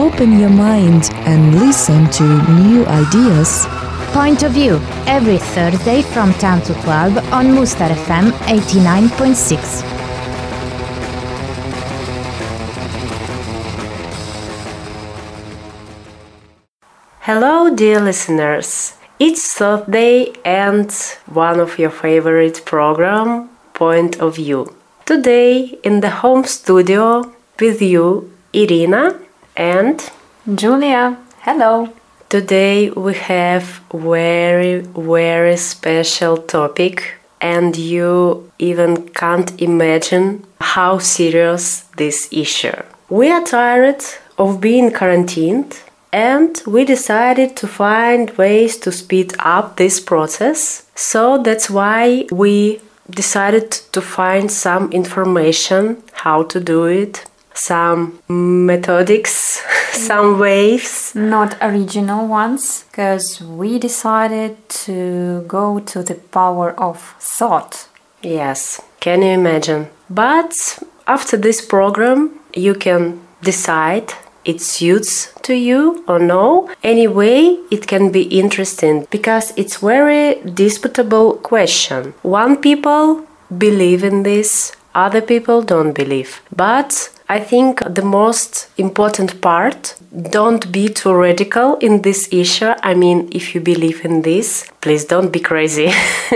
Open your mind and listen to new ideas. Point of View every Thursday from 10 to 12 on Mustar FM 89.6. Hello, dear listeners. It's Thursday and one of your favorite program, Point of View. Today in the home studio with you, Irina and Julia. Hello. Today we have very very special topic and you even can't imagine how serious this issue. We are tired of being quarantined and we decided to find ways to speed up this process. So that's why we decided to find some information how to do it, some methodics, some waves. Not original ones, because we decided to go to the power of thought. Yes, can you imagine? But after this program, you can decide it suits to you or no. Anyway, it can be interesting because it's very disputable question. One people believe in this, other people don't believe. But I think the most important part don't be too radical in this issue. I mean, if you believe in this, please don't be crazy.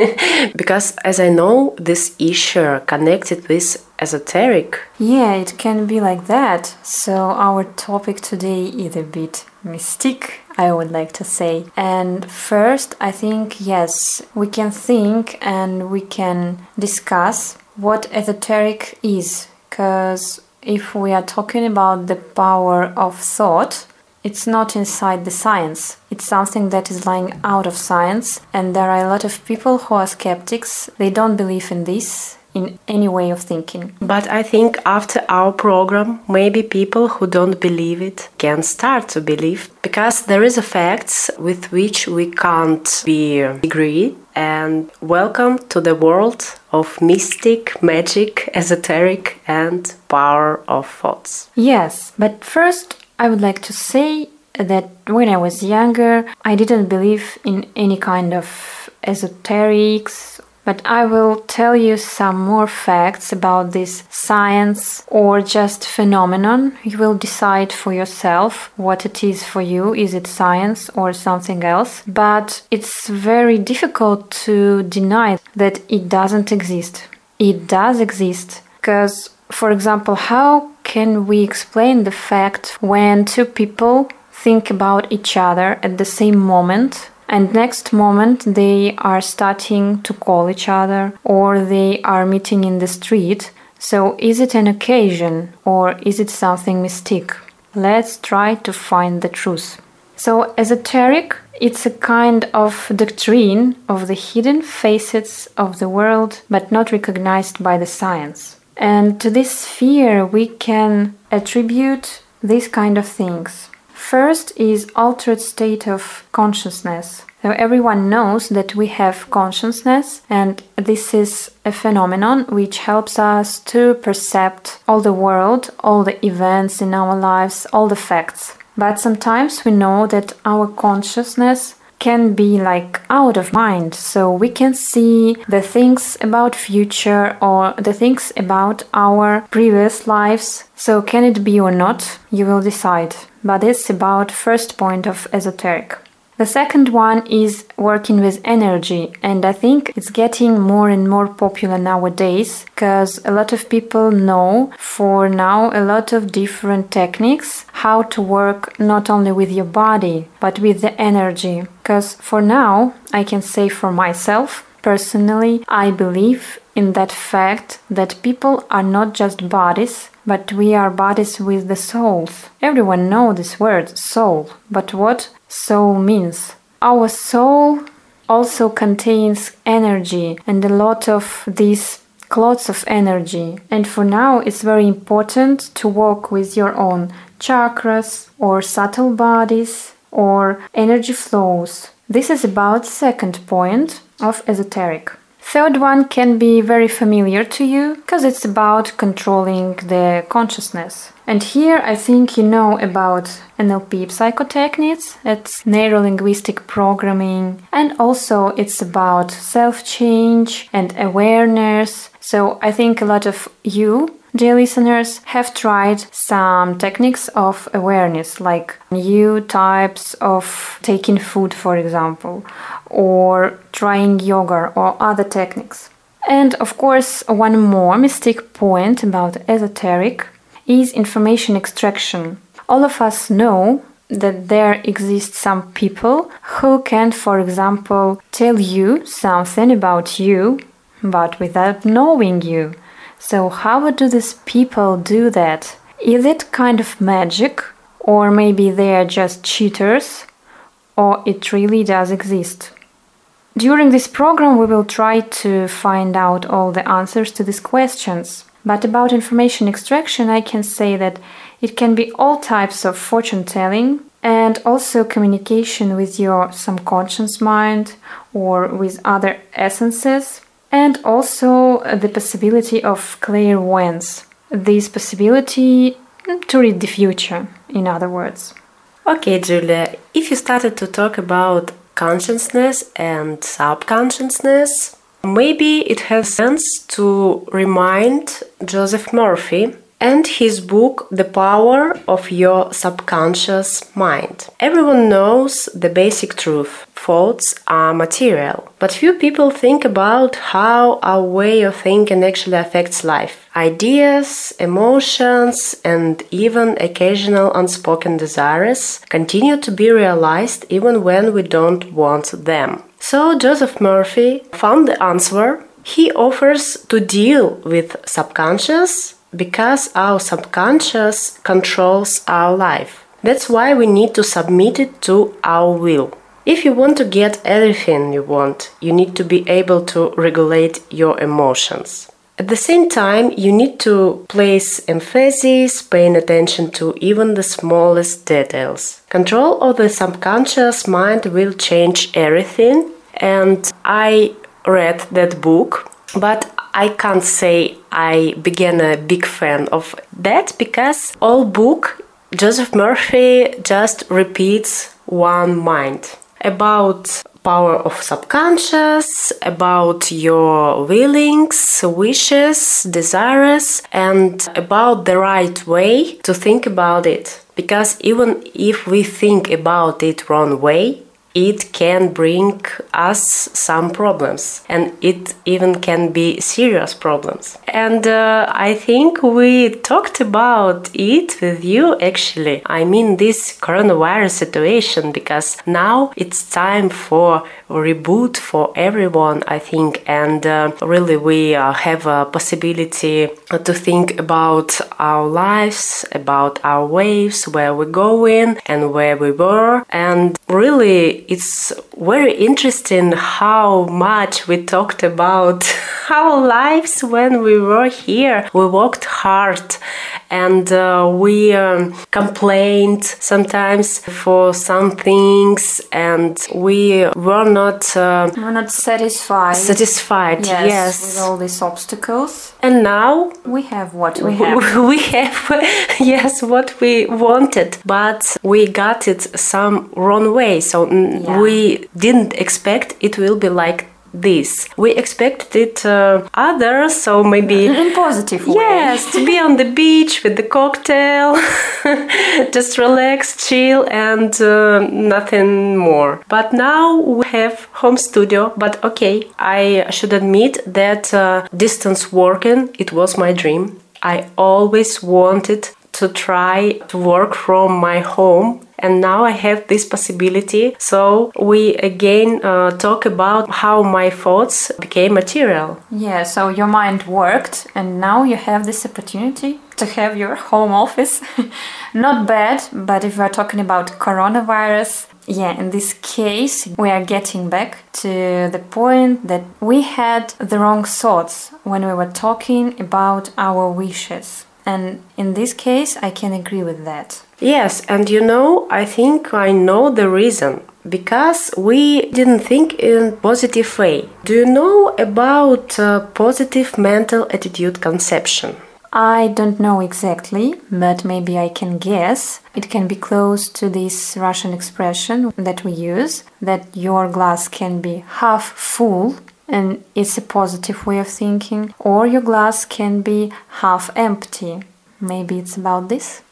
because as I know, this issue connected with esoteric. Yeah, it can be like that. So, our topic today is a bit mystic, I would like to say. And first, I think, yes, we can think and we can discuss what esoteric is. Because if we are talking about the power of thought, it's not inside the science. It's something that is lying out of science, and there are a lot of people who are skeptics. They don't believe in this in any way of thinking. But I think after our program, maybe people who don't believe it can start to believe because there is a facts with which we can't be agreed. And welcome to the world of mystic, magic, esoteric, and power of thoughts. Yes, but first I would like to say that when I was younger, I didn't believe in any kind of esoterics but I will tell you some more facts about this science or just phenomenon. You will decide for yourself what it is for you. Is it science or something else? But it's very difficult to deny that it doesn't exist. It does exist because, for example, how can we explain the fact when two people think about each other at the same moment and next moment they are starting to call each other or they are meeting in the street. So is it an occasion or is it something mystic? Let's try to find the truth. So esoteric it's a kind of doctrine of the hidden facets of the world but not recognized by the science. And to this sphere we can attribute these kind of things First is altered state of consciousness. So everyone knows that we have consciousness, and this is a phenomenon which helps us to perceive all the world, all the events in our lives, all the facts. But sometimes we know that our consciousness can be like out of mind so we can see the things about future or the things about our previous lives so can it be or not you will decide but it's about first point of esoteric the second one is working with energy, and I think it's getting more and more popular nowadays because a lot of people know for now a lot of different techniques how to work not only with your body but with the energy. Because for now, I can say for myself personally, I believe in that fact that people are not just bodies but we are bodies with the souls. Everyone know this word soul, but what soul means? Our soul also contains energy and a lot of these clots of energy. And for now, it's very important to work with your own chakras or subtle bodies or energy flows. This is about second point of esoteric. Third one can be very familiar to you because it's about controlling the consciousness. And here I think you know about NLP psychotechniques, it's neuro linguistic programming, and also it's about self change and awareness. So I think a lot of you dear listeners, have tried some techniques of awareness, like new types of taking food, for example, or trying yoga or other techniques. And of course, one more mistake point about esoteric is information extraction. All of us know that there exist some people who can, for example, tell you something about you, but without knowing you. So, how do these people do that? Is it kind of magic, or maybe they are just cheaters, or it really does exist? During this program, we will try to find out all the answers to these questions. But about information extraction, I can say that it can be all types of fortune telling and also communication with your subconscious mind or with other essences and also the possibility of clairvoyance. This possibility mm, to read the future, in other words. Okay, Julia, if you started to talk about consciousness and subconsciousness, maybe it has sense to remind Joseph Murphy and his book The Power of Your Subconscious Mind. Everyone knows the basic truth thoughts are material, but few people think about how our way of thinking actually affects life. Ideas, emotions, and even occasional unspoken desires continue to be realized even when we don't want them. So Joseph Murphy found the answer. He offers to deal with subconscious because our subconscious controls our life. That's why we need to submit it to our will. If you want to get everything you want, you need to be able to regulate your emotions. At the same time, you need to place emphasis, paying attention to even the smallest details. Control of the subconscious mind will change everything, and I read that book, but I can't say I began a big fan of that because all book Joseph Murphy just repeats one mind about power of subconscious, about your willings, wishes, desires, and about the right way to think about it. Because even if we think about it wrong way, it can bring us some problems and it even can be serious problems. And uh, i think we talked about it with you actually. I mean this coronavirus situation because now it's time for reboot for everyone i think and uh, really we uh, have a possibility to think about our lives about our waves, where we're going and where we were and really it's very interesting how much we talked about our lives when we were here. We worked hard and uh, we um, complained sometimes for some things and we were not uh, we're not satisfied. satisfied yes, yes, with all these obstacles. And now we have what we have. we have yes what we wanted but we got it some wrong way. So yeah. we didn't expect it will be like this. We expected it uh, other, so maybe in positive way. Yes, to be on the beach with the cocktail, just relax, chill, and uh, nothing more. But now we have home studio. But okay, I should admit that uh, distance working it was my dream. I always wanted to try to work from my home and now I have this possibility. So we again uh, talk about how my thoughts became material. Yeah, so your mind worked, and now you have this opportunity to have your home office. Not bad, but if we're talking about coronavirus, yeah, in this case, we are getting back to the point that we had the wrong thoughts when we were talking about our wishes. And in this case, I can agree with that. Yes, and you know, I think I know the reason. because we didn't think in positive way. Do you know about uh, positive mental attitude conception? I don't know exactly, but maybe I can guess. It can be close to this Russian expression that we use that your glass can be half full and it's a positive way of thinking, or your glass can be half empty. Maybe it's about this?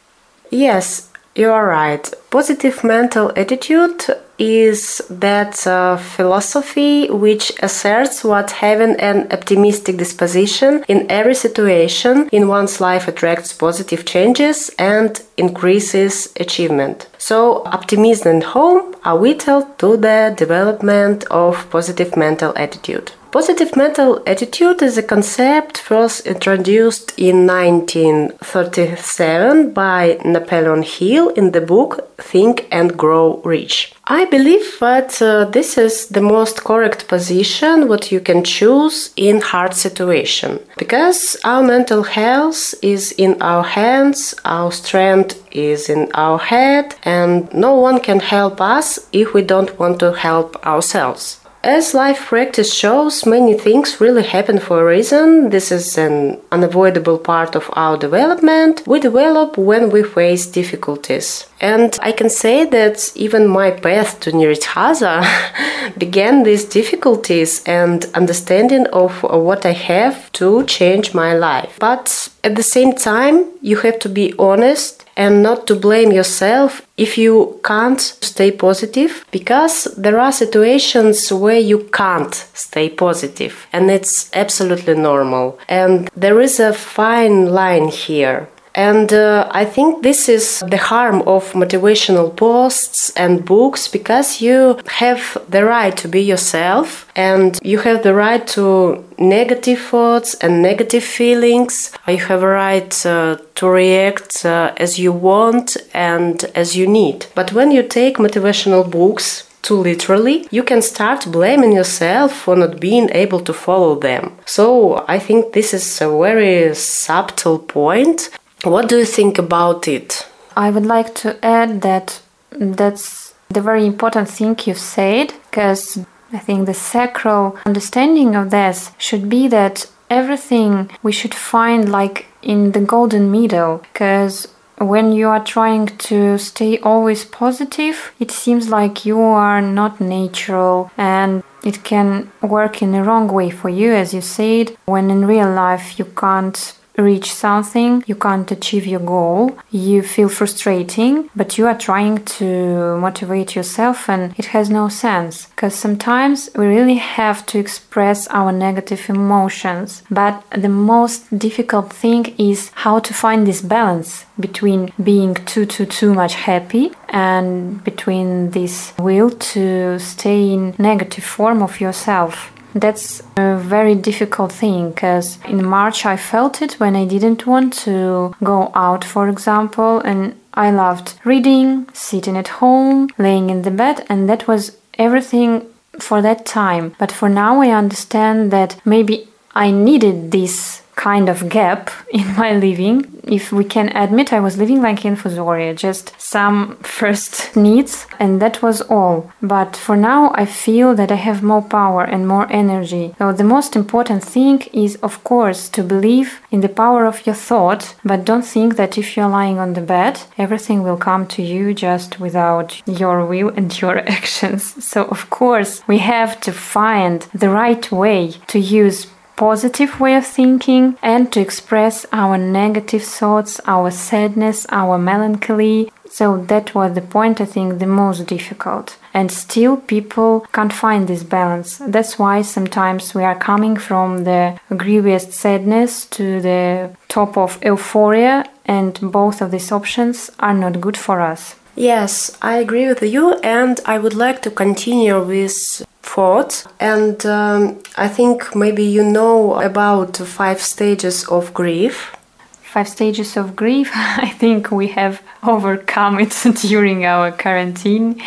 Yes, you are right. Positive mental attitude is that uh, philosophy which asserts what having an optimistic disposition in every situation in one's life attracts positive changes and increases achievement. So, optimism and hope are vital to the development of positive mental attitude. Positive mental attitude is a concept first introduced in 1937 by Napoleon Hill in the book Think and Grow Rich. I believe that uh, this is the most correct position what you can choose in hard situation because our mental health is in our hands, our strength is in our head and no one can help us if we don't want to help ourselves. As life practice shows, many things really happen for a reason. This is an unavoidable part of our development. We develop when we face difficulties. And I can say that even my path to Nyíregyháza began these difficulties and understanding of what I have to change my life. But at the same time, you have to be honest and not to blame yourself if you can't stay positive because there are situations where you can't stay positive and it's absolutely normal. And there is a fine line here and uh, I think this is the harm of motivational posts and books because you have the right to be yourself and you have the right to negative thoughts and negative feelings. You have a right uh, to react uh, as you want and as you need. But when you take motivational books, too literally, you can start blaming yourself for not being able to follow them. So I think this is a very subtle point what do you think about it? I would like to add that that's the very important thing you've said, because I think the sacral understanding of this should be that everything we should find like in the golden middle, because when you are trying to stay always positive, it seems like you are not natural and it can work in the wrong way for you, as you said, when in real life you can't reach something, you can't achieve your goal, you feel frustrating, but you are trying to motivate yourself and it has no sense because sometimes we really have to express our negative emotions. But the most difficult thing is how to find this balance between being too too too much happy and between this will to stay in negative form of yourself that's a very difficult thing because in March I felt it when I didn't want to go out, for example, and I loved reading, sitting at home, laying in the bed, and that was everything for that time. But for now, I understand that maybe I needed this kind of gap in my living. If we can admit, I was living like in infusoria, just some first needs, and that was all. But for now, I feel that I have more power and more energy. So the most important thing is, of course, to believe in the power of your thought, but don't think that if you're lying on the bed, everything will come to you just without your will and your actions. So, of course, we have to find the right way to use positive way of thinking and to express our negative thoughts, our sadness, our melancholy. So that was the point I think the most difficult. And still people can't find this balance. That's why sometimes we are coming from the grievous sadness to the top of euphoria and both of these options are not good for us. Yes, I agree with you, and I would like to continue with thought. And um, I think maybe you know about five stages of grief. Five stages of grief. I think we have overcome it during our quarantine.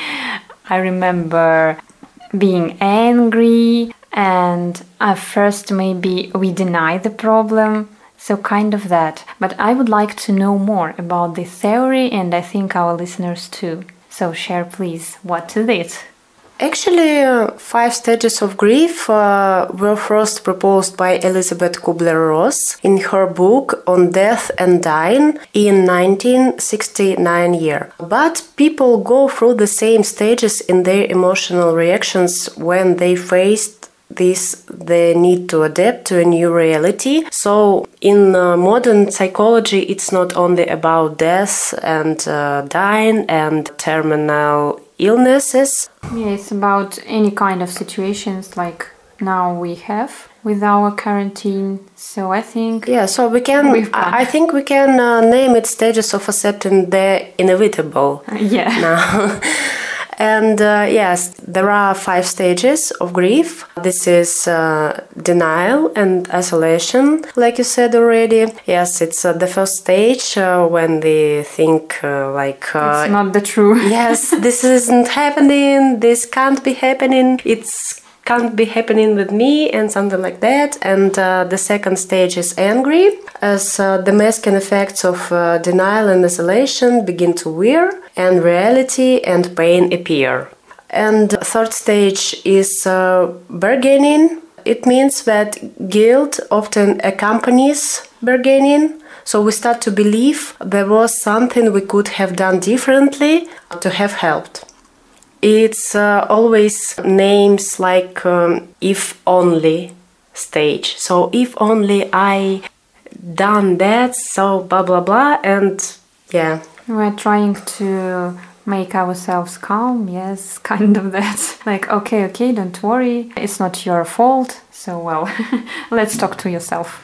I remember being angry, and at first, maybe we deny the problem. So, kind of that. But I would like to know more about this theory, and I think our listeners too. So, share please what is it? Actually, uh, five stages of grief uh, were first proposed by Elizabeth Kubler-Ross in her book on death and dying in 1969 year. But people go through the same stages in their emotional reactions when they faced this the need to adapt to a new reality so in uh, modern psychology it's not only about death and uh, dying and terminal illnesses Yeah, it's about any kind of situations like now we have with our quarantine. So I think yeah so we can i think we can uh, name it stages of accepting the inevitable yeah. now. and uh, yes, there are five stages of grief. This is uh, denial and isolation, like you said already. Yes, it's uh, the first stage uh, when they think uh, like. Uh, It's not the true. yes, this isn't happening. This can't be happening. It's can't be happening with me and something like that. And uh, the second stage is angry, as uh, the masking effects of uh, denial and isolation begin to wear, and reality and pain appear. And third stage is uh, bargaining. It means that guilt often accompanies bargaining. So we start to believe there was something we could have done differently to have helped. It's uh, always names like um, if only stage. So if only I done that, so blah blah blah, and yeah, We're trying to make ourselves calm. Yes, kind of that. Like, okay, okay, don't worry. It's not your fault. So, well, let's talk to yourself.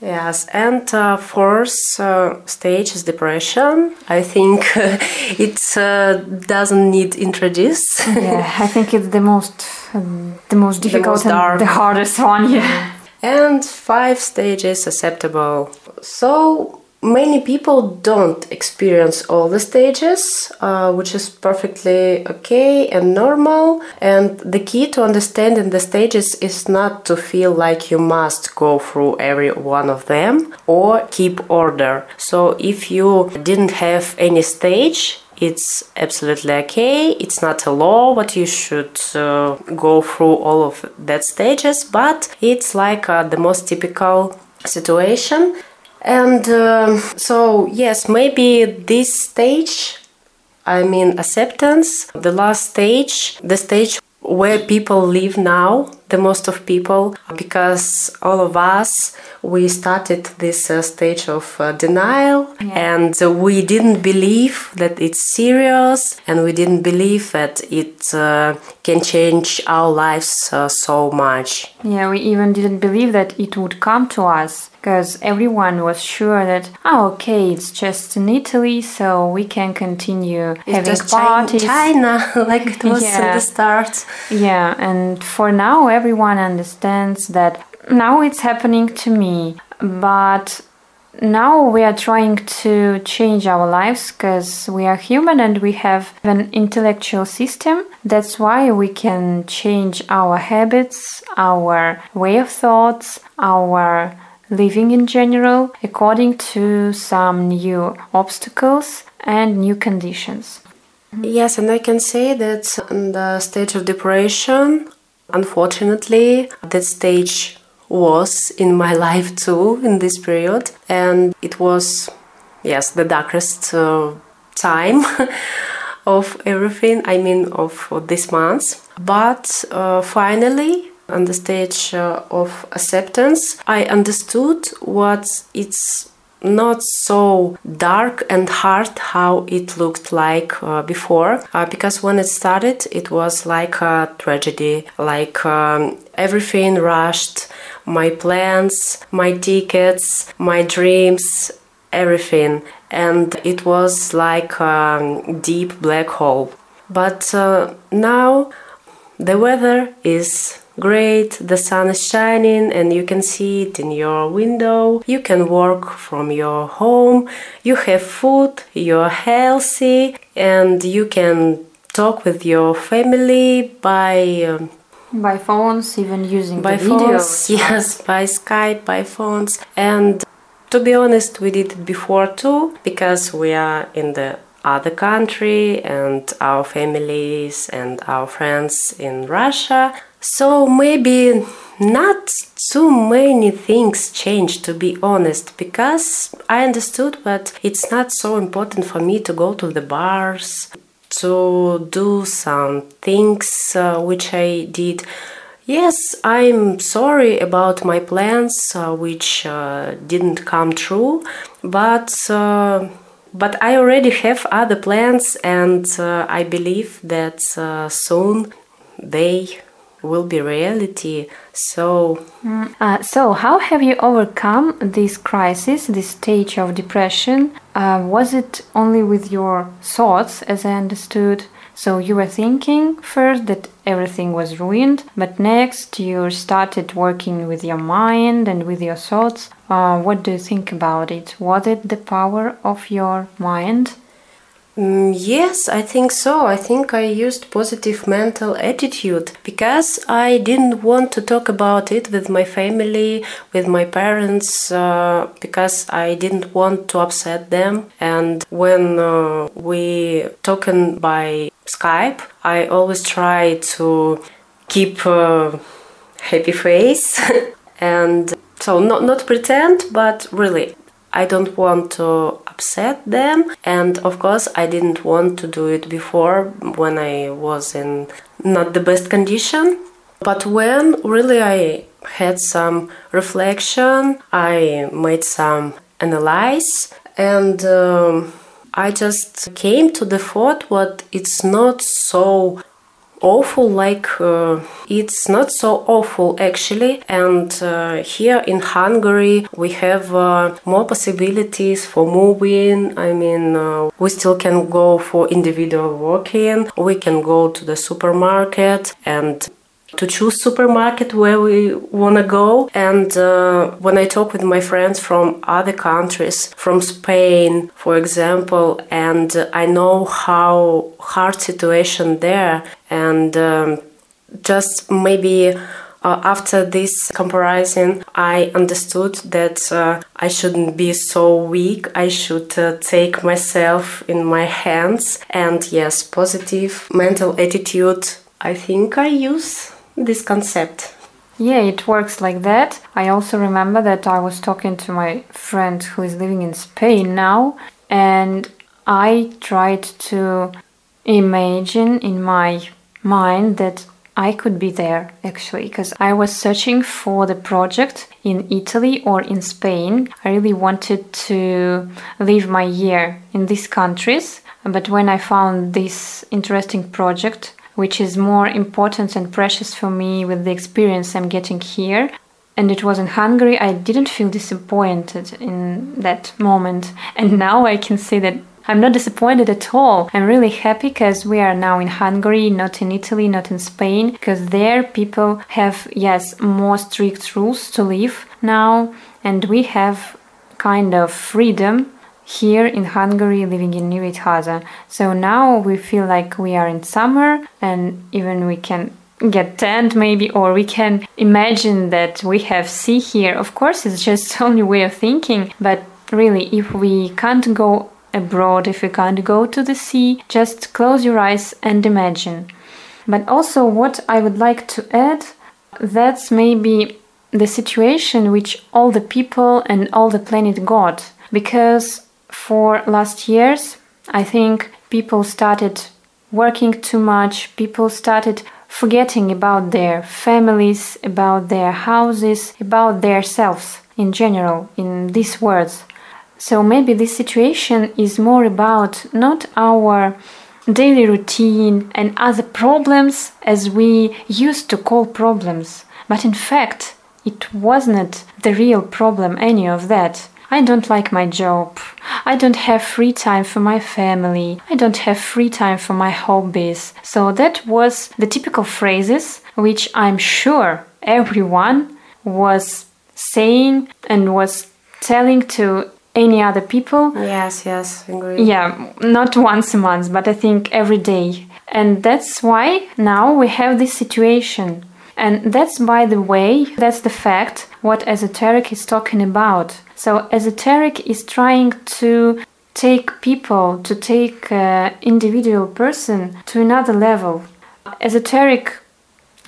Yes, and uh, fourth uh, stage is depression. I think it uh, doesn't need introduce. Yeah, I think it's the most um, the most difficult most and the hardest one. Yeah. and five stages acceptable. So many people don't experience all the stages, uh, which is perfectly okay and normal. And the key to understanding the stages is not to feel like you must go through every one of them or keep order. So if you didn't have any stage, it's absolutely okay. It's not a law what you should uh, go through all of that stages, but it's like uh, the most typical situation. And um, so, yes, maybe this stage, I mean, acceptance, the last stage, the stage where people live now, the most of people, because all of us, we started this uh, stage of uh, denial Yeah. and uh, we didn't believe that it's serious and we didn't believe that it uh, can change our lives uh, so much. Yeah, we even didn't believe that it would come to us because everyone was sure that, oh, okay, it's just in Italy, so we can continue It's having parties. China, like it was at the start. Yeah, and for now, everyone understands that now it's happening to me, but now we are trying to change our lives because we are human and we have an intellectual system. That's why we can change our habits, our way of thoughts, our living in general according to some new obstacles and new conditions. Yes, and I can say that in the stage of depression, unfortunately, that stage was in my life too in this period, and it was, yes, the darkest uh, time of everything. I mean, of this month. But uh, finally, on the stage uh, of acceptance, I understood what it's not so dark and hard how it looked like uh, before uh, because when it started it was like a tragedy like um, everything rushed my plans my tickets my dreams everything. And it was like a deep black hole. But uh, now the weather is great, the sun is shining, and you can see it in your window. You can work from your home, you have food, you're healthy, and you can talk with your family by. Um, By phones, even using by phones, yes, by Skype, by phones, and to be honest, we did it before too because we are in the other country and our families and our friends in Russia. So maybe not too many things changed to be honest because I understood that it's not so important for me to go to the bars to do some things uh, which I did. Yes, I'm sorry about my plans uh, which uh, didn't come true, but uh, but I already have other plans, and uh, I believe that uh, soon they will be reality. So, mm. so how have you overcome this crisis, this stage of depression? was it only with your thoughts, as I understood? So you were thinking first that everything was ruined, but next you started working with your mind and with your thoughts. Uh, what do you think about it? Was it the power of your mind? Mm, yes, I think so. I think I used positive mental attitude because I didn't want to talk about it with my family, with my parents, uh, because I didn't want to upset them. And when uh, we talking by Skype, I always try to keep a happy face and so not not pretend, but really I don't want to upset them. And of course, I didn't want to do it before when I was in not the best condition. But when really I had some reflection, I made some analyze and um, I just came to the thought what it's not so awful like uh, it's not so awful actually. And uh, here in hungary we have uh, more possibilities for moving. I mean uh, we still can go for individual walking we can go to the supermarket and to choose supermarket where we want to go and uh, when i talk with my friends from other countries from spain for example and i know how hard situation there and um, just maybe uh, after this comparison, I understood that uh, I shouldn't be so weak. I should uh, take myself in my hands. And yes, positive mental attitude, I think I use this concept. Yeah, it works like that. I also remember that I was talking to my friend who is living in Spain now, and I tried to imagine in my mind that I could be there actually because I was searching for the project in Italy or in Spain. I really wanted to live my year in these countries, but when I found this interesting project, which is more important and precious for me with the experience I'm getting here. And it was in Hungary, I didn't feel disappointed in that moment. And now I can say that I'm not disappointed at all. I'm really happy because we are now in Hungary, not in Italy, not in Spain, because there people have, yes, more strict rules to live now, and we have kind of freedom here in Hungary living in Nyíregyháza. So now we feel like we are in summer and even we can get tanned maybe or we can imagine that we have sea here. Of course it's just only way of thinking, but really if we can't go abroad, if we can't go to the sea, just close your eyes and imagine. But also what I would like to add that's maybe the situation which all the people and all the planet got because for last years, I think people started working too much, people started forgetting about their families, about their houses, about their selves in general, in these words. So maybe this situation is more about not our daily routine and other problems as we used to call problems, but in fact, it wasn't the real problem, any of that. I don't like my job. I don't have free time for my family. I don't have free time for my hobbies. So that was the typical phrases which I'm sure everyone was saying and was telling to any other people. Yes, yes, agree. Yeah, not once a month, but I think every day. And that's why now we have this situation. And that's, by the way, that's the fact what esoteric is talking about. So, esoteric is trying to take people, to take uh, individual person to another level. Esoteric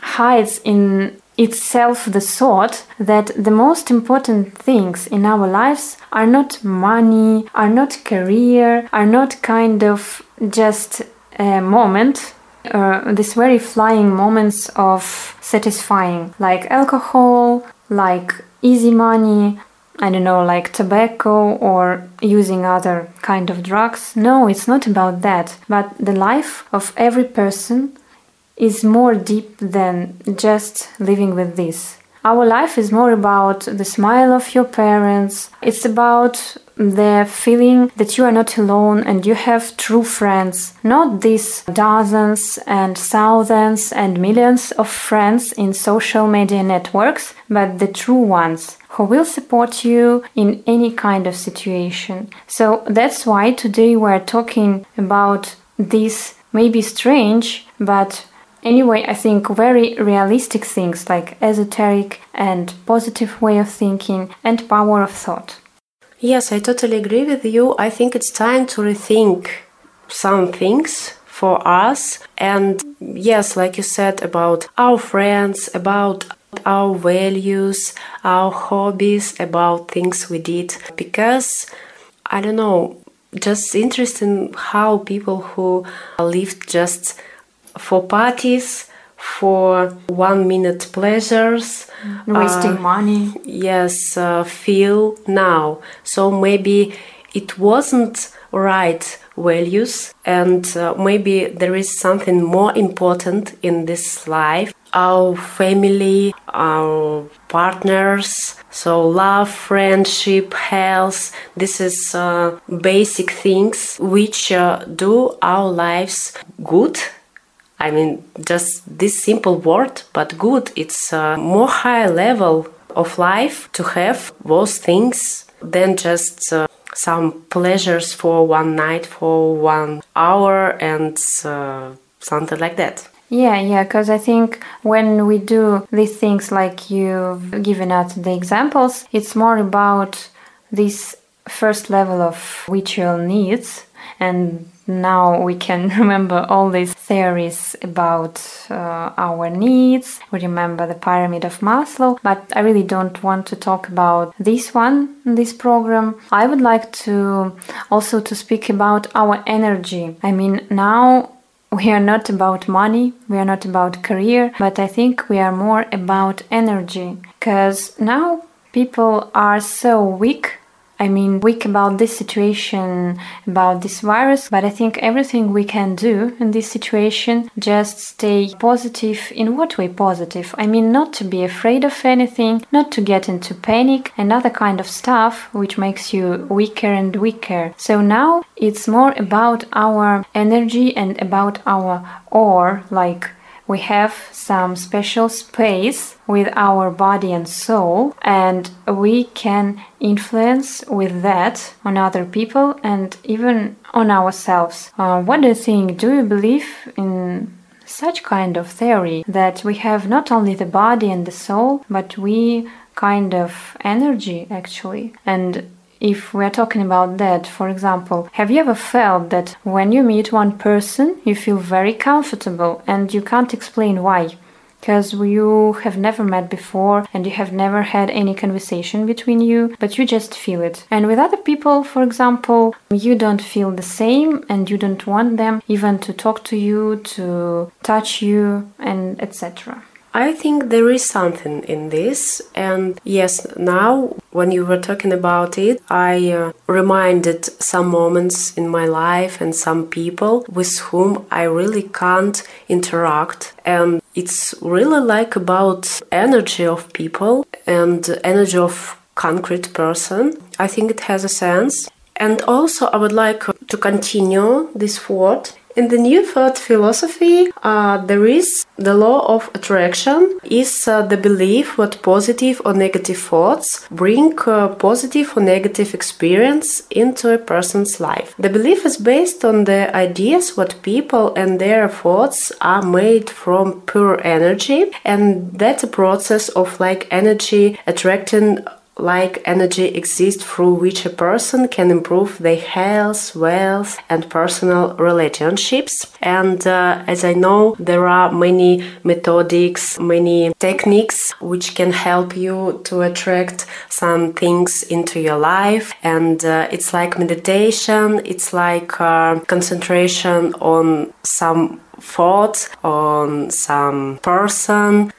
hides in itself the thought that the most important things in our lives are not money, are not career, are not kind of just a moment, uh, these very flying moments of satisfying, like alcohol, like easy money, I don't know, like tobacco or using other kind of drugs. No, it's not about that. But the life of every person is more deep than just living with this. Our life is more about the smile of your parents. It's about the feeling that you are not alone and you have true friends. Not these dozens and thousands and millions of friends in social media networks, but the true ones who will support you in any kind of situation. So that's why today we're talking about this maybe strange, but Anyway, I think very realistic things like esoteric and positive way of thinking and power of thought. Yes, I totally agree with you. I think it's time to rethink some things for us. And yes, like you said, about our friends, about our values, our hobbies, about things we did. Because I don't know, just interesting how people who lived just for parties, for one minute pleasures, wasting uh, money. Yes, uh, feel now. So maybe it wasn't right values, and uh, maybe there is something more important in this life our family, our partners. So, love, friendship, health this is uh, basic things which uh, do our lives good I mean, just this simple word, but good. It's a more high level of life to have those things than just uh, some pleasures for one night, for one hour, and uh, something like that. Yeah, yeah, because I think when we do these things like you've given us the examples, it's more about this first level of ritual needs and now we can remember all these theories about uh, our needs. We remember the pyramid of Maslow, but I really don't want to talk about this one this program. I would like to also to speak about our energy. I mean, now we are not about money, we are not about career, but I think we are more about energy because now people are so weak I mean, weak about this situation, about this virus, but I think everything we can do in this situation just stay positive. In what way positive? I mean, not to be afraid of anything, not to get into panic and other kind of stuff which makes you weaker and weaker. So now it's more about our energy and about our aura, like we have some special space with our body and soul, and we can influence with that on other people and even on ourselves. Uh, what do you think? Do you believe in such kind of theory that we have not only the body and the soul, but we kind of energy actually? And if we're talking about that, for example, have you ever felt that when you meet one person, you feel very comfortable and you can't explain why? Because you have never met before and you have never had any conversation between you, but you just feel it. And with other people, for example, you don't feel the same and you don't want them even to talk to you, to touch you, and etc. I think there is something in this, and yes, now when you were talking about it, I uh, reminded some moments in my life and some people with whom I really can't interact, and it's really like about energy of people and energy of concrete person. I think it has a sense. And also, I would like to continue this thought in the New Thought philosophy, uh, there is the law of attraction is uh, the belief that positive or negative thoughts bring uh, positive or negative experience into a person's life. The belief is based on the ideas what people and their thoughts are made from pure energy, and that's a process of like energy attracting like energy exists through which a person can improve their health, wealth, and personal relationships. And uh, as I know, there are many methodics, many techniques which can help you to attract some things into your life. And uh, it's like meditation, it's like uh, concentration on some thoughts, on some person.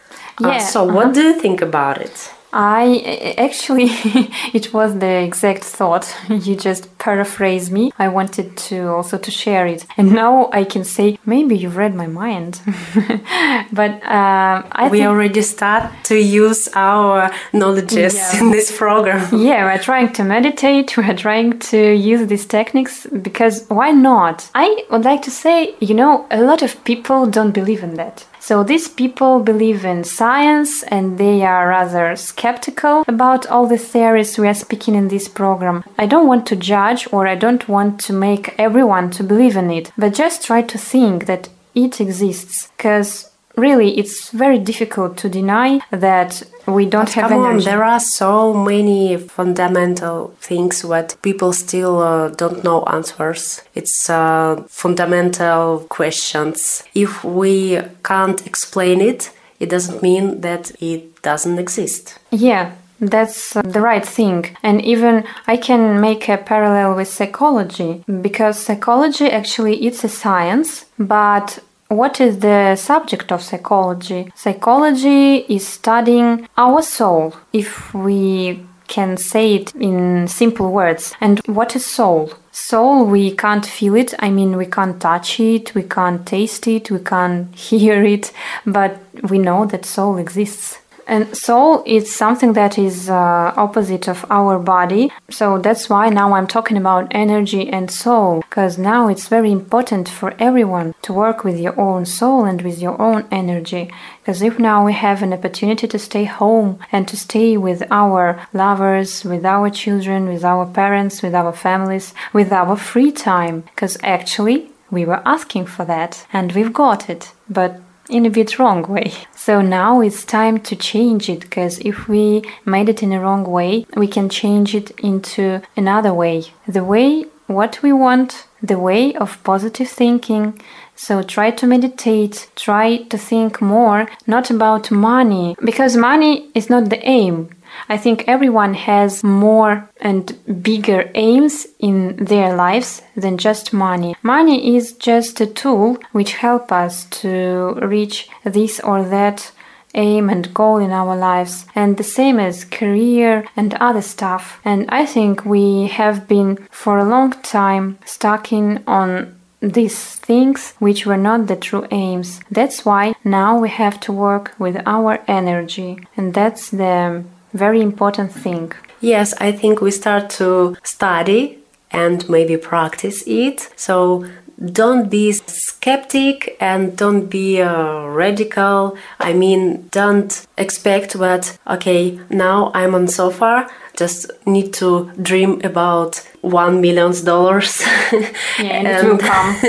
Uh, Yeah, so, what do you think about it? I actually, it was the exact thought. You just paraphrased me. I wanted to also to share it, and now I can say maybe you read my mind. but um, I we already start to use our knowledges Yeah. in this program. yeah, we're trying to meditate. We're trying to use these techniques because why not? I would like to say, you know, a lot of people don't believe in that. So these people believe in science and they are rather skeptical about all the theories we are speaking in this program. I don't want to judge or I don't want to make everyone to believe in it, but just try to think that it exists because really it's very difficult to deny that we don't have Come on, energy. there are so many fundamental things what people still uh, don't know answers. It's uh, fundamental questions. If we can't explain it, it doesn't mean that it doesn't exist. Yeah, that's uh, the right thing. And even I can make a parallel with psychology because psychology actually it's a science, but what is the subject of psychology? Psychology is studying our soul, if we can say it in simple words. And what is soul? Soul, we can't feel it. I mean, we can't touch it, we can't taste it, we can't hear it, but we know that soul exists. And soul is something that is uh, opposite of our body. So that's why now I'm talking about energy and soul, because now it's very important for everyone to work with your own soul and with your own energy. Because if now we have an opportunity to stay home and to stay with our lovers, with our children, with our parents, with our families, with our free time, because actually we were asking for that and we've got it. But in a bit wrong way. So now it's time to change it because if we made it in a wrong way, we can change it into another way. The way what we want, the way of positive thinking. So try to meditate, try to think more not about money because money is not the aim. I think everyone has more and bigger aims in their lives than just money. Money is just a tool which help us to reach this or that aim and goal in our lives and the same as career and other stuff and i think we have been for a long time stuck in on these things which were not the true aims that's why now we have to work with our energy and that's the very important thing. Yes, I think we start to study and maybe practice it. So don't be skeptic and don't be uh, radical. I mean, don't expect that, okay, now I'm on sofa, just need to dream about one million dollars. Yeah, and, it will come.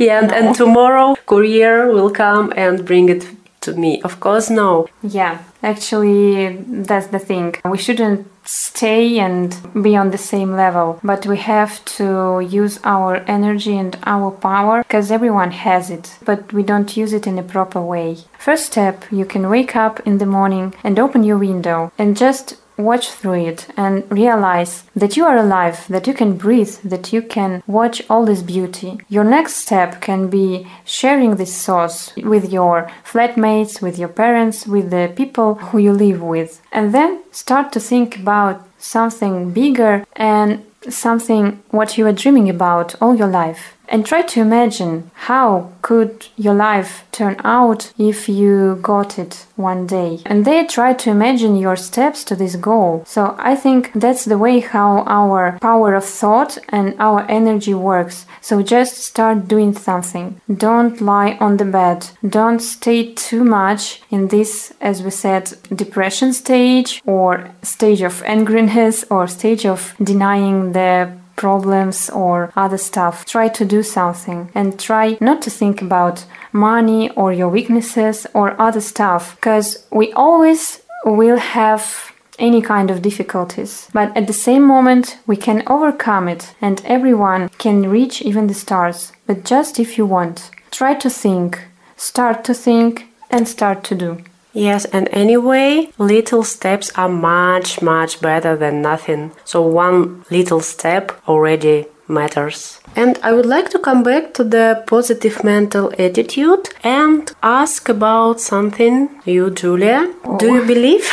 yeah, and, and tomorrow courier will come and bring it to me. Of course, no. Yeah, actually, that's the thing. We shouldn't stay and be on the same level, but we have to use our energy and our power because everyone has it, but we don't use it in a proper way. First step, you can wake up in the morning and open your window and just watch through it and realize that you are alive, that you can breathe, that you can watch all this beauty. Your next step can be sharing this source with your flatmates, with your parents, with the people who you live with. And then start to think about something bigger and something what you are dreaming about all your life and try to imagine how could your life turn out if you got it one day. And then try to imagine your steps to this goal. So i think that's the way how our power of thought and our energy works. So just start doing something. Don't lie on the bed. Don't stay too much in this as we said depression stage or stage of angriness or stage of denying the problems or other stuff. Try to do something and try not to think about money or your weaknesses or other stuff because we always will have any kind of difficulties. But at the same moment, we can overcome it, and everyone can reach even the stars. But just if you want, try to think, start to think, and start to do. Yes, and anyway, little steps are much, much better than nothing. So, one little step already matters. And I would like to come back to the positive mental attitude and ask about something you, Julia. Oh. Do you believe?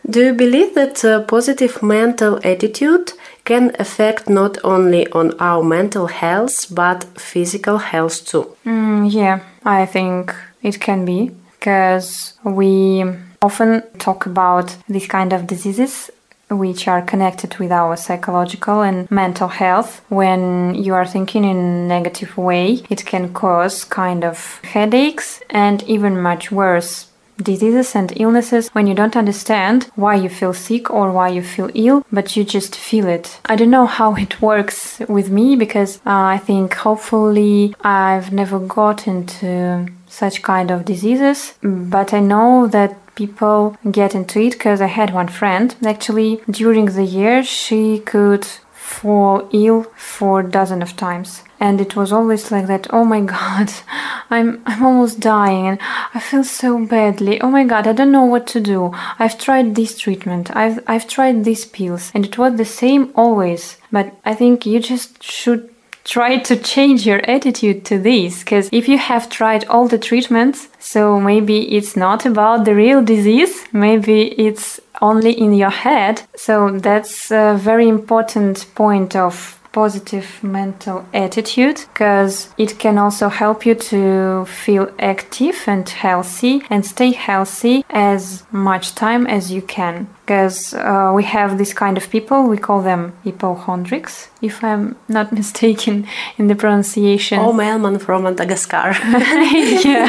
do you believe that a positive mental attitude can affect not only on our mental health but physical health too? Mm, yeah, I think it can be because we often talk about these kind of diseases which are connected with our psychological and mental health. When you are thinking in a negative way, it can cause kind of headaches and even much worse diseases and illnesses when you don't understand why you feel sick or why you feel ill, but you just feel it. I don't know how it works with me because uh, I think hopefully I've never got into such kind of diseases, mm. but I know that people get into it because I had one friend. Actually during the year she could fall ill for a dozen of times. And it was always like that oh my god i'm i'm almost dying and i feel so badly. Oh my god i don't know what to do. I've tried this treatment. I've i've tried these pills. And it was the same always. But i think you just should try to change your attitude to this because if you have tried all the treatments so maybe it's not about the real disease maybe it's only in your head. So that's a very important point of positive mental attitude because it can also help you to feel active and healthy and stay healthy as much time as you can because uh, we have this kind of people we call them hypochondrics if i'm not mistaken in the pronunciation. Oh mailman from madagascar. Yeah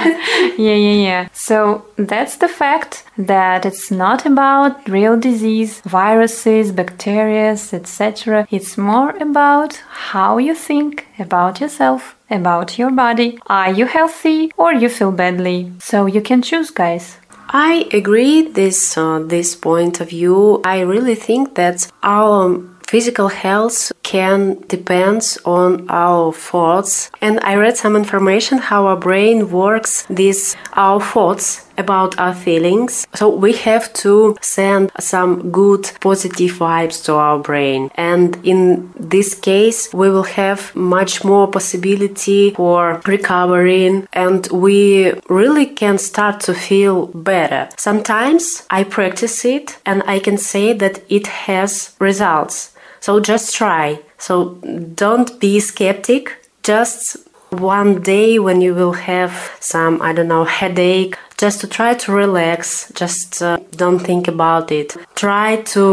yeah yeah yeah. So that's the fact that it's not about real disease viruses bacteria etc it's more about how you think about yourself about your body. Are you healthy or you feel badly? So you can choose guys I agree this uh, this point of view. I really think that our physical health can depends on our thoughts and i read some information how our brain works these our thoughts about our feelings so we have to send some good positive vibes to our brain and in this case we will have much more possibility for recovering and we really can start to feel better sometimes i practice it and i can say that it has results so just try. So don't be skeptic. Just one day when you will have some, I don't know, headache, just to try to relax. Just uh, don't think about it. Try to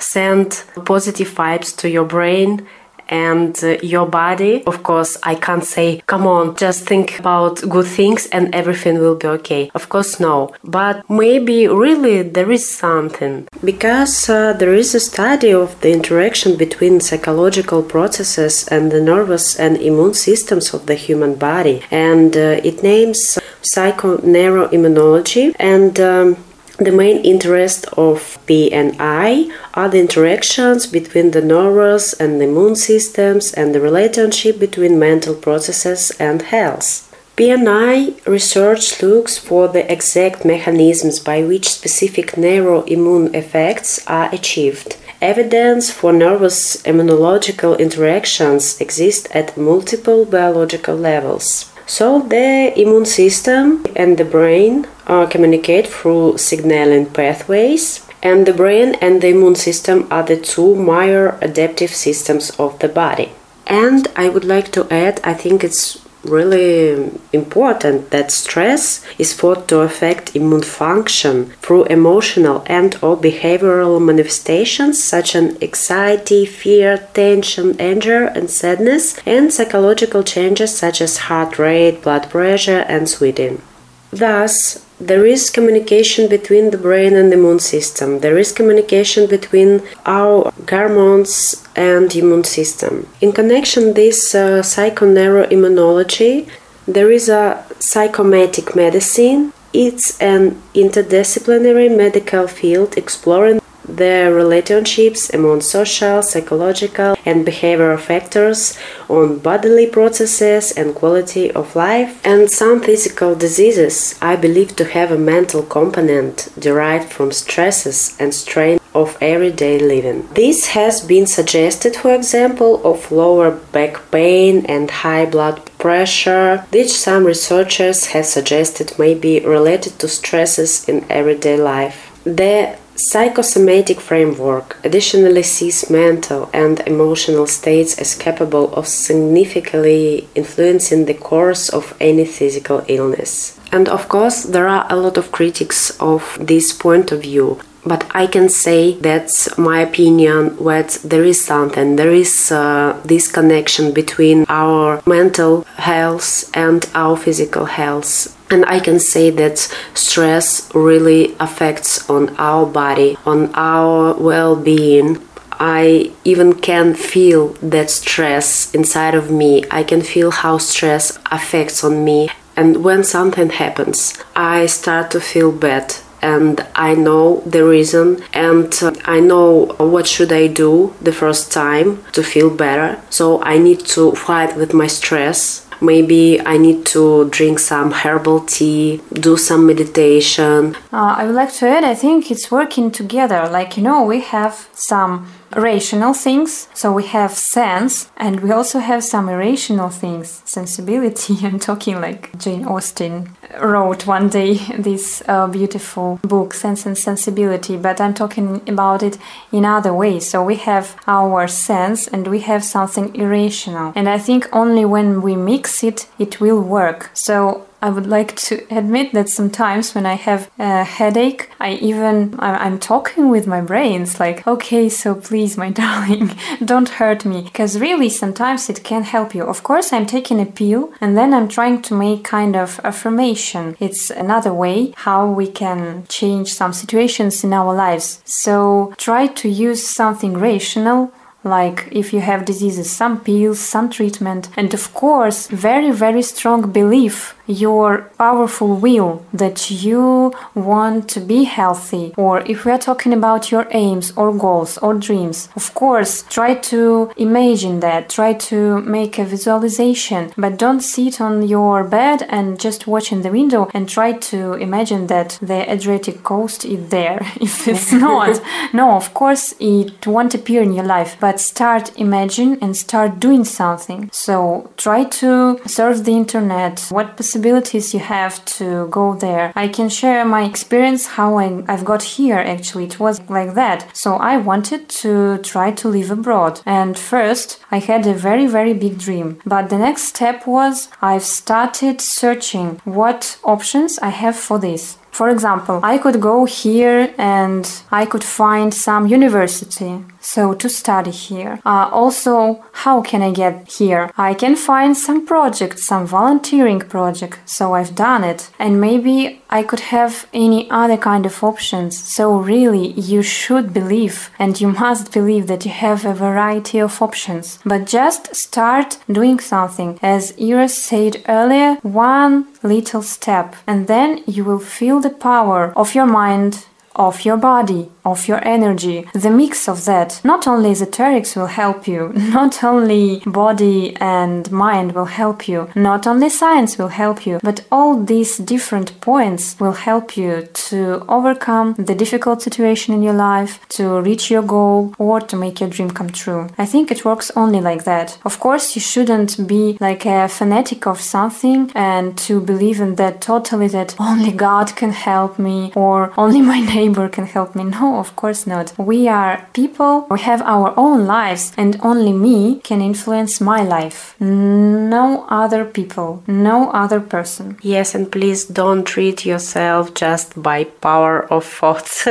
send positive vibes to your brain and uh, your body. Of course, I can't say, come on, just think about good things and everything will be okay. Of course, no. But maybe really there is something. Because uh, there is a study of the interaction between psychological processes and the nervous and immune systems of the human body. And uh, it names psychoneuroimmunology. And um, the main interest of PNI are the interactions between the nervous and the immune systems and the relationship between mental processes and health. PNI research looks for the exact mechanisms by which specific neuroimmune effects are achieved. Evidence for nervous immunological interactions exists at multiple biological levels. So the immune system and the brain uh, communicate through signaling pathways, and the brain and the immune system are the two major adaptive systems of the body. And I would like to add, I think it's really important that stress is thought to affect immune function through emotional and or behavioral manifestations such as anxiety fear tension anger and sadness and psychological changes such as heart rate blood pressure and sweating. Thus there is communication between the brain and the immune system. There is communication between our hormones and immune system. In connection this uh, psychoneuroimmunology, there is a psychomatic medicine It's an interdisciplinary medical field exploring the relationships among social, psychological, and behavioral factors on bodily processes and quality of life, and some physical diseases I believe to have a mental component derived from stresses and strain of everyday living. This has been suggested, for example, of lower back pain and high blood pressure, which some researchers have suggested may be related to stresses in everyday life. The Psychosomatic framework additionally sees mental and emotional states as capable of significantly influencing the course of any physical illness. And of course, there are a lot of critics of this point of view. But I can say that's my opinion that there is something, there is uh, this connection between our mental health and our physical health and i can say that stress really affects on our body on our well-being I even can feel that stress inside of me. I can feel how stress affects on me. And when something happens, I start to feel bad and I know the reason and uh, I know what should I do the first time to feel better. So I need to fight with my stress maybe I need to drink some herbal tea, do some meditation. Uh, I would like to add, I think it's working together. Like, you know, we have some rational things. So we have sense and we also have some irrational things, sensibility. I'm talking like Jane Austen wrote one day this uh, beautiful book, Sense and Sensibility, but I'm talking about it in other ways. So we have our sense and we have something irrational. And I think only when we mix it, it will work. So I would like to admit that sometimes when I have a headache, I even I'm talking with my brains like, okay, so please, my darling, don't hurt me, because really sometimes it can help you. Of course, I'm taking a pill and then I'm trying to make kind of affirmation. It's another way how we can change some situations in our lives. So try to use something rational like if you have diseases, some pills, some treatment, and of course, very, very strong belief your powerful will that you want to be healthy, or if we are talking about your aims or goals or dreams, of course, try to imagine that, try to make a visualization, but don't sit on your bed and just watch in the window and try to imagine that the Adriatic coast is there. if it's not, no, of course, it won't appear in your life, but start imagine and start doing something. So try to surf the internet. What possibilities possibilities you have to go there. I can share my experience how I, I've got here actually. It was like that. So I wanted to try to live abroad. And first, I had a very, very big dream. But the next step was I've started searching what options I have for this. For example, I could go here and I could find some university so to study here. Uh, also, how can I get here? I can find some project, some volunteering project, so I've done it. And maybe I could have any other kind of options. So really, you should believe and you must believe that you have a variety of options. But just start doing something. As Ira said earlier, one little step, and then you will feel the power of your mind, of your body, of your energy. The mix of that, not only esoterics will help you, not only body and mind will help you, not only science will help you, but all these different points will help you to overcome the difficult situation in your life, to reach your goal, or to make your dream come true. I think it works only like that. Of course, you shouldn't be like a fanatic of something and to believe in that totally that only God can help me or only my neighbor can help me. No, of course not. We are people, we have our own lives, and only me can influence my life. No other people, no other person. Yes, and please don't treat yourself just by power of thoughts.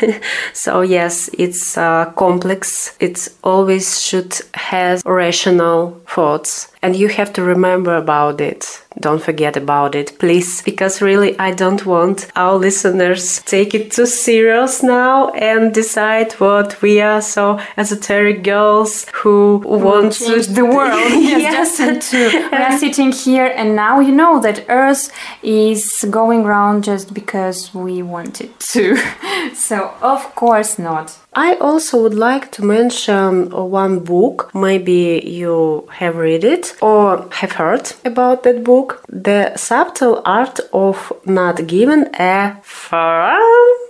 so, yes, it's uh, complex. It always should have rational thoughts and you have to remember about it don't forget about it please because really i don't want our listeners take it too serious now and decide what we are so esoteric girls who want to the world. yes, to we are sitting here, and now you know that Earth is going round just because we want it to. so of course not. I also would like to mention one book. Maybe you have read it or have heard about that book. The subtle art of not giving a fuck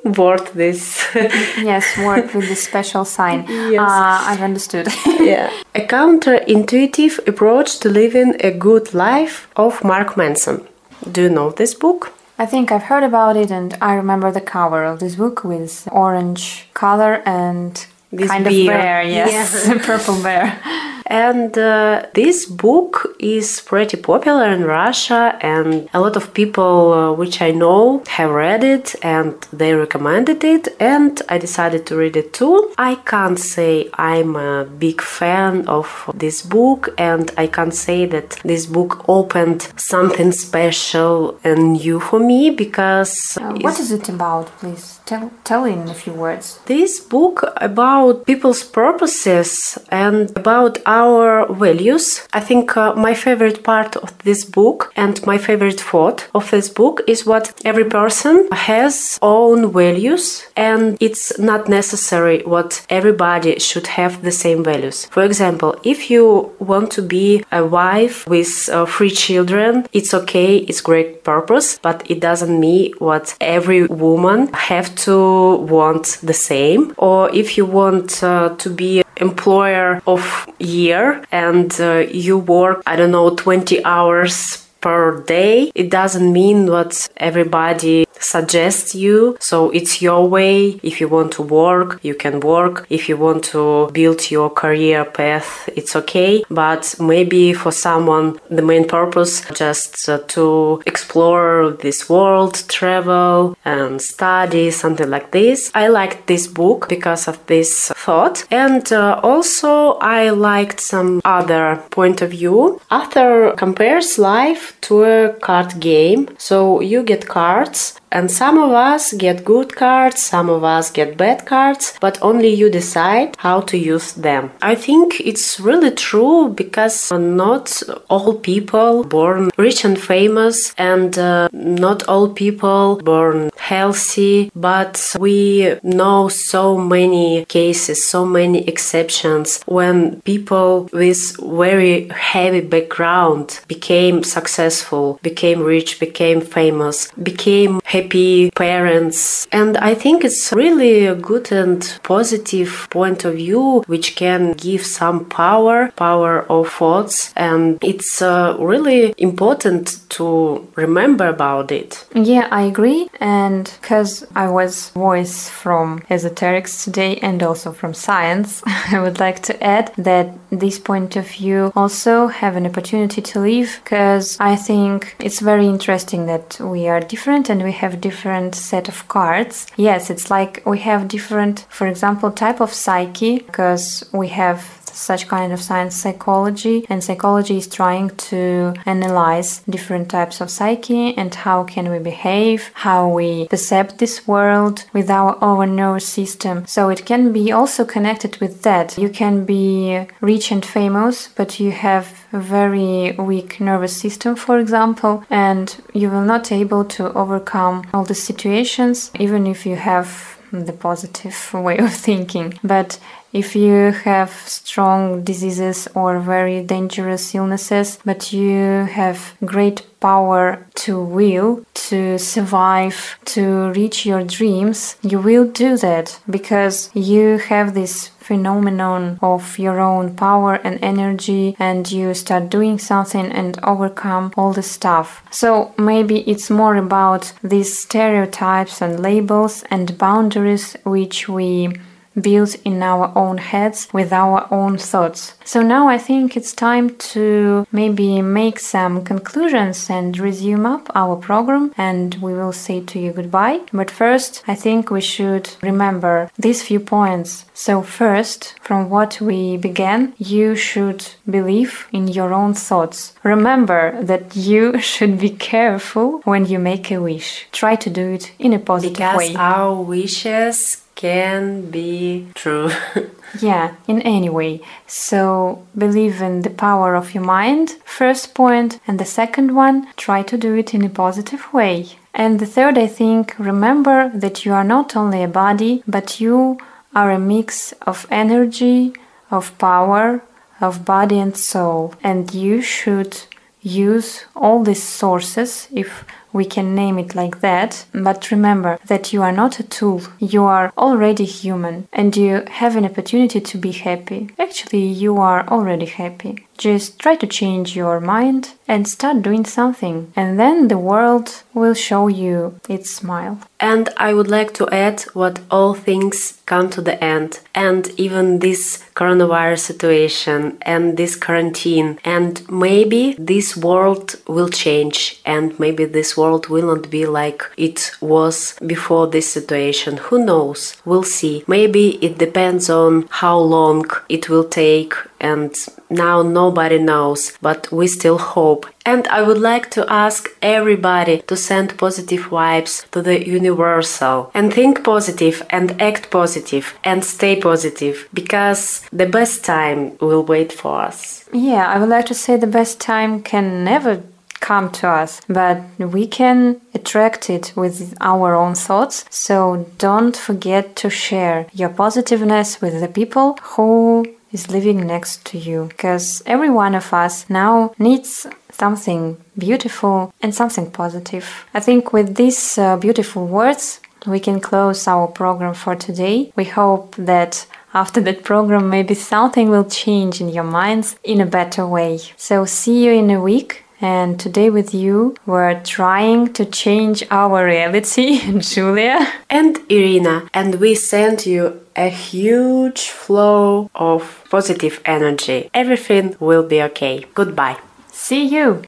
word this. Yes, word with the special sign. Yes. Uh, I've understood. yeah. A counterintuitive approach to living a good life of Mark Manson. Do you know this book? I think I've heard about it, and I remember the cover of this book with orange color and This kind bear. of bear. Yes, purple bear. And uh, this book is pretty popular in Russia, and a lot of people uh, which I know have read it and they recommended it, and I decided to read it too. I can't say I'm a big fan of this book, and I can't say that this book opened something special and new for me because Uh, what is it about, please? Tell, tell in a few words. this book about people's purposes and about our values. I think uh, my favorite part of this book and my favorite thought of this book is what every person has own values and it's not necessary what everybody should have the same values. For example, if you want to be a wife with uh, three children, it's okay, it's great purpose, but it doesn't mean what every woman have to want the same. Or if you want uh, to be employer of year and uh, you work, I don't know, 20 hours per day it doesn't mean that everybody suggests you. So it's your way. If you want to work you can work. If you want to build your career path it's okay. But maybe for someone the main purpose just uh, to explore this world travel and study something like this. I liked this book because of this thought. And uh, also i liked some other point of view. Author compares life to a card game. So you get cards, and some of us get good cards, some of us get bad cards, but only you decide how to use them. I think it's really true because not all people born rich and famous, and uh, not all people born healthy, but we know so many cases, so many exceptions when people with very heavy background became successful, became rich, became famous, became happy parents. And I think it's really a good and positive point of view which can give some power, power of thoughts. And it's uh, really important to remember about it. Yeah, I agree. And because I was voice from esoterics today and also from science, I would like to add that this point of view also have an opportunity to live because I think it's very interesting that we are different and we have different set of cards. Yes, it's like we have different, for example, type of psyche because we have such kind of science psychology and psychology is trying to analyze different types of psyche and how can we behave how we perceive this world with our own nervous system. So it can be also connected with that. You can be rich and famous but you have a very weak nervous system for example and you will not able to overcome all the situations even if you have the positive way of thinking. But if you have strong diseases or very dangerous illnesses, but you have great power to will to survive, to reach your dreams, you will do that because you have this phenomenon of your own power and energy and you start doing something and overcome all the stuff. So maybe it's more about these stereotypes and labels and boundaries which we built in our own heads with our own thoughts. So now I think it's time to maybe make some conclusions and resume up our program and we will say to you goodbye. But first, I think we should remember these few points. So first, from what we began, you should believe in your own thoughts. Remember that you should be careful when you make a wish. Try to do it in a positive because way. our wishes can be true. Yeah, in any way. So believe in the power of your mind, first point, and the second one, try to do it in a positive way. And the third, I think, remember that you are not only a body, but you are a mix of energy, of power, of body and soul. And you should use all these sources if we can name it like that. But remember that you are not a tool. You are already human and you have an opportunity to be happy. Actually, you are already happy. Just try to change your mind and start doing something, and then the world will show you its smile. And I would like to add what all things come to the end, and even this coronavirus situation and this quarantine, and maybe this world will change, and maybe this world will not be like it was before this situation. Who knows? We'll see. Maybe it depends on how long it will take and now nobody knows, but we still hope. And I would like to ask everybody to send positive vibes to the universal and think positive and act positive and stay positive because the best time will wait for us. Yeah, I would like to say the best time can never come to us, but we can attract it with our own thoughts. So don't forget to share your positiveness with the people who is living next to you because every one of us now needs something beautiful and something positive. I think with these uh, beautiful words, we can close our program for today. We hope that after that program, maybe something will change in your minds in a better way. So, see you in a week. And today, with you, we're trying to change our reality, Julia. And Irina, and we send you a huge flow of positive energy. Everything will be okay. Goodbye. See you.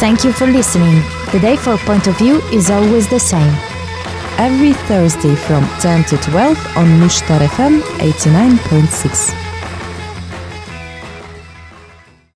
Thank you for listening. The day for point of view is always the same. Every Thursday from 10 to 12 on Mushtar FM 89.6.